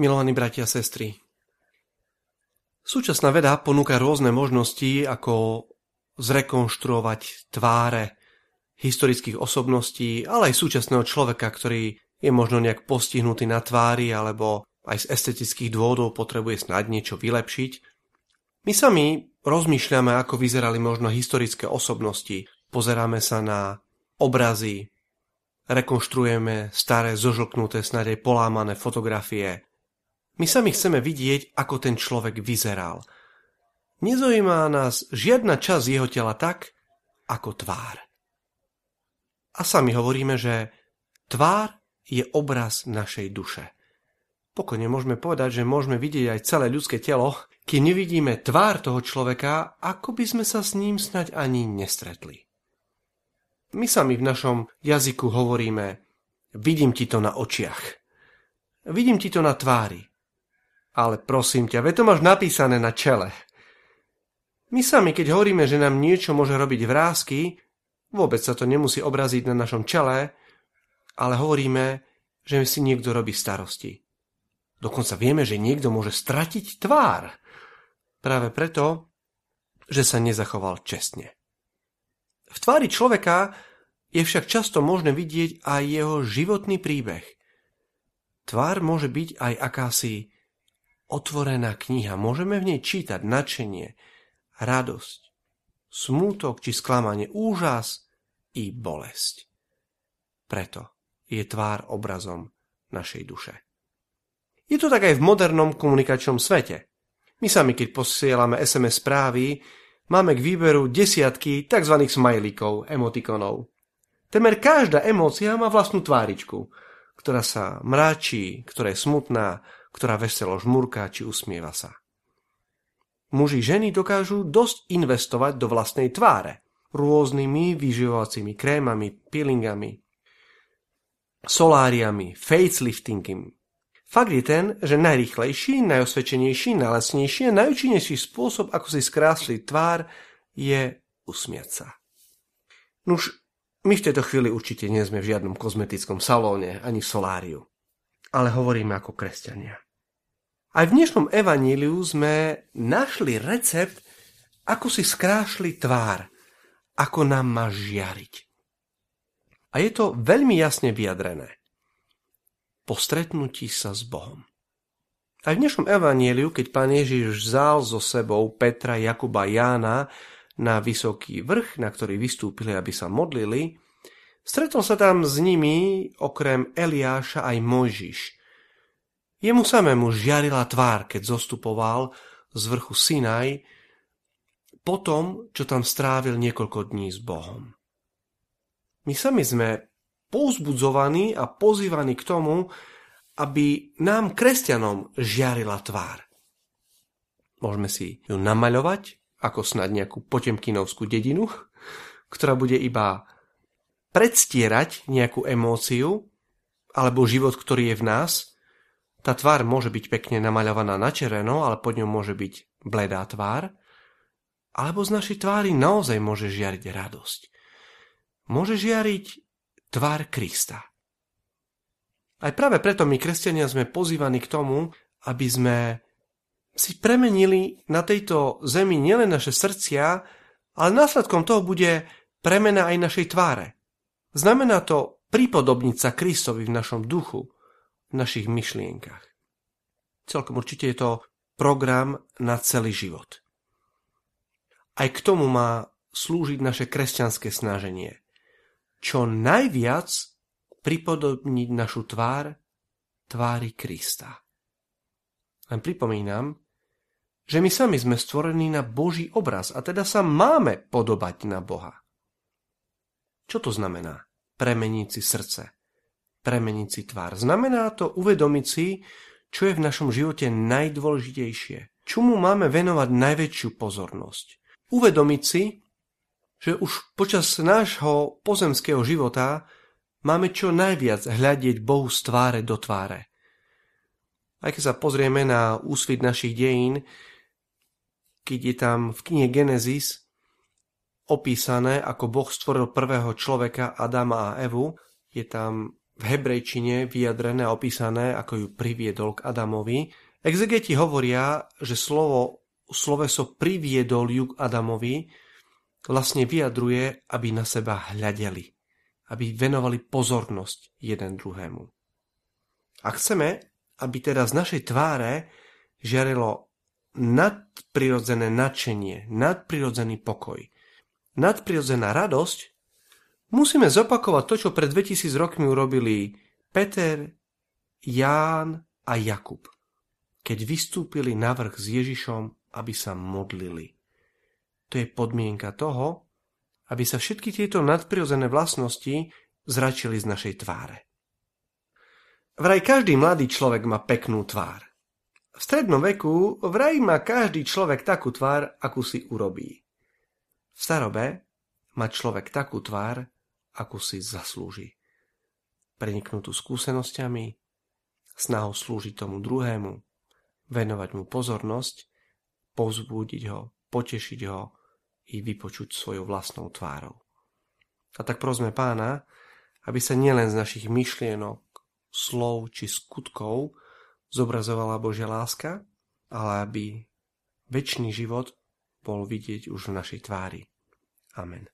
Milovaní bratia a sestry, súčasná veda ponúka rôzne možnosti, ako zrekonštruovať tváre historických osobností, ale aj súčasného človeka, ktorý je možno nejak postihnutý na tvári alebo aj z estetických dôvodov potrebuje snad niečo vylepšiť. My sami rozmýšľame, ako vyzerali možno historické osobnosti. Pozeráme sa na obrazy, rekonštruujeme staré, zožlknuté, snad aj polámané fotografie, my sami chceme vidieť, ako ten človek vyzeral. Nezaujímá nás žiadna časť jeho tela tak, ako tvár. A sami hovoríme, že tvár je obraz našej duše. Pokojne môžeme povedať, že môžeme vidieť aj celé ľudské telo, keď nevidíme tvár toho človeka, ako by sme sa s ním snať ani nestretli. My sami v našom jazyku hovoríme vidím ti to na očiach. Vidím ti to na tvári. Ale prosím ťa, veď to máš napísané na čele. My sami, keď hovoríme, že nám niečo môže robiť vrázky, vôbec sa to nemusí obraziť na našom čele, ale hovoríme, že si niekto robí starosti. Dokonca vieme, že niekto môže stratiť tvár. Práve preto, že sa nezachoval čestne. V tvári človeka je však často možné vidieť aj jeho životný príbeh. Tvár môže byť aj akási otvorená kniha. Môžeme v nej čítať nadšenie, radosť, smútok či sklamanie, úžas i bolesť. Preto je tvár obrazom našej duše. Je to tak aj v modernom komunikačnom svete. My sami, keď posielame SMS správy, máme k výberu desiatky tzv. smajlíkov, emotikonov. Temer každá emócia má vlastnú tváričku, ktorá sa mráčí, ktorá je smutná, ktorá veselo žmurká či usmieva sa. Muži ženy dokážu dosť investovať do vlastnej tváre rôznymi vyživovacími krémami, peelingami, soláriami, faceliftingami. Fakt je ten, že najrýchlejší, najosvedčenejší, najlesnejší a najúčinnejší spôsob, ako si skrásliť tvár, je usmiať sa. Nuž, my v tejto chvíli určite nie sme v žiadnom kozmetickom salóne ani soláriu ale hovoríme ako kresťania. Aj v dnešnom evaníliu sme našli recept, ako si skrášli tvár, ako nám má žiariť. A je to veľmi jasne vyjadrené. Po stretnutí sa s Bohom. Aj v dnešnom evaníliu, keď pán Ježiš vzal so sebou Petra, Jakuba, Jána na vysoký vrch, na ktorý vystúpili, aby sa modlili, Stretol sa tam s nimi okrem Eliáša aj Mojžiš. Jemu samému žiarila tvár, keď zostupoval z vrchu Sinaj, po tom, čo tam strávil niekoľko dní s Bohom. My sami sme pouzbudzovaní a pozývaní k tomu, aby nám, kresťanom, žiarila tvár. Môžeme si ju namaľovať, ako snad nejakú potemkinovskú dedinu, ktorá bude iba predstierať nejakú emóciu alebo život, ktorý je v nás. Tá tvár môže byť pekne namaľovaná na čereno, ale pod ňou môže byť bledá tvár. Alebo z našej tvári naozaj môže žiariť radosť. Môže žiariť tvár Krista. Aj práve preto my, kresťania, sme pozývaní k tomu, aby sme si premenili na tejto zemi nielen naše srdcia, ale následkom toho bude premena aj našej tváre. Znamená to pripodobniť sa Kristovi v našom duchu, v našich myšlienkach. Celkom určite je to program na celý život. Aj k tomu má slúžiť naše kresťanské snaženie. Čo najviac pripodobniť našu tvár tvári Krista. Len pripomínam, že my sami sme stvorení na Boží obraz a teda sa máme podobať na Boha. Čo to znamená? Premeniť si srdce. Premeniť si tvár. Znamená to uvedomiť si, čo je v našom živote najdôležitejšie. Čomu máme venovať najväčšiu pozornosť. Uvedomiť si, že už počas nášho pozemského života máme čo najviac hľadieť Bohu z tváre do tváre. Aj keď sa pozrieme na úsvit našich dejín, keď je tam v knihe Genesis opísané, ako Boh stvoril prvého človeka Adama a Evu. Je tam v hebrejčine vyjadrené a opísané, ako ju priviedol k Adamovi. Exegeti hovoria, že slovo, sloveso priviedol ju k Adamovi vlastne vyjadruje, aby na seba hľadeli, aby venovali pozornosť jeden druhému. A chceme, aby teda z našej tváre žiarilo nadprirodzené nadšenie, nadprirodzený pokoj, nadprirodzená radosť, musíme zopakovať to, čo pred 2000 rokmi urobili Peter, Ján a Jakub, keď vystúpili na vrch s Ježišom, aby sa modlili. To je podmienka toho, aby sa všetky tieto nadprirodzené vlastnosti zračili z našej tváre. Vraj každý mladý človek má peknú tvár. V strednom veku vraj má každý človek takú tvár, akú si urobí. V starobe má človek takú tvár, akú si zaslúži. Preniknutú skúsenosťami, snahou slúžiť tomu druhému, venovať mu pozornosť, povzbudiť ho, potešiť ho, i vypočuť svojou vlastnou tvárou. A tak prosme pána, aby sa nielen z našich myšlienok, slov či skutkov zobrazovala Božia láska, ale aby väčší život bol vidieť už v našej tvári. Amen.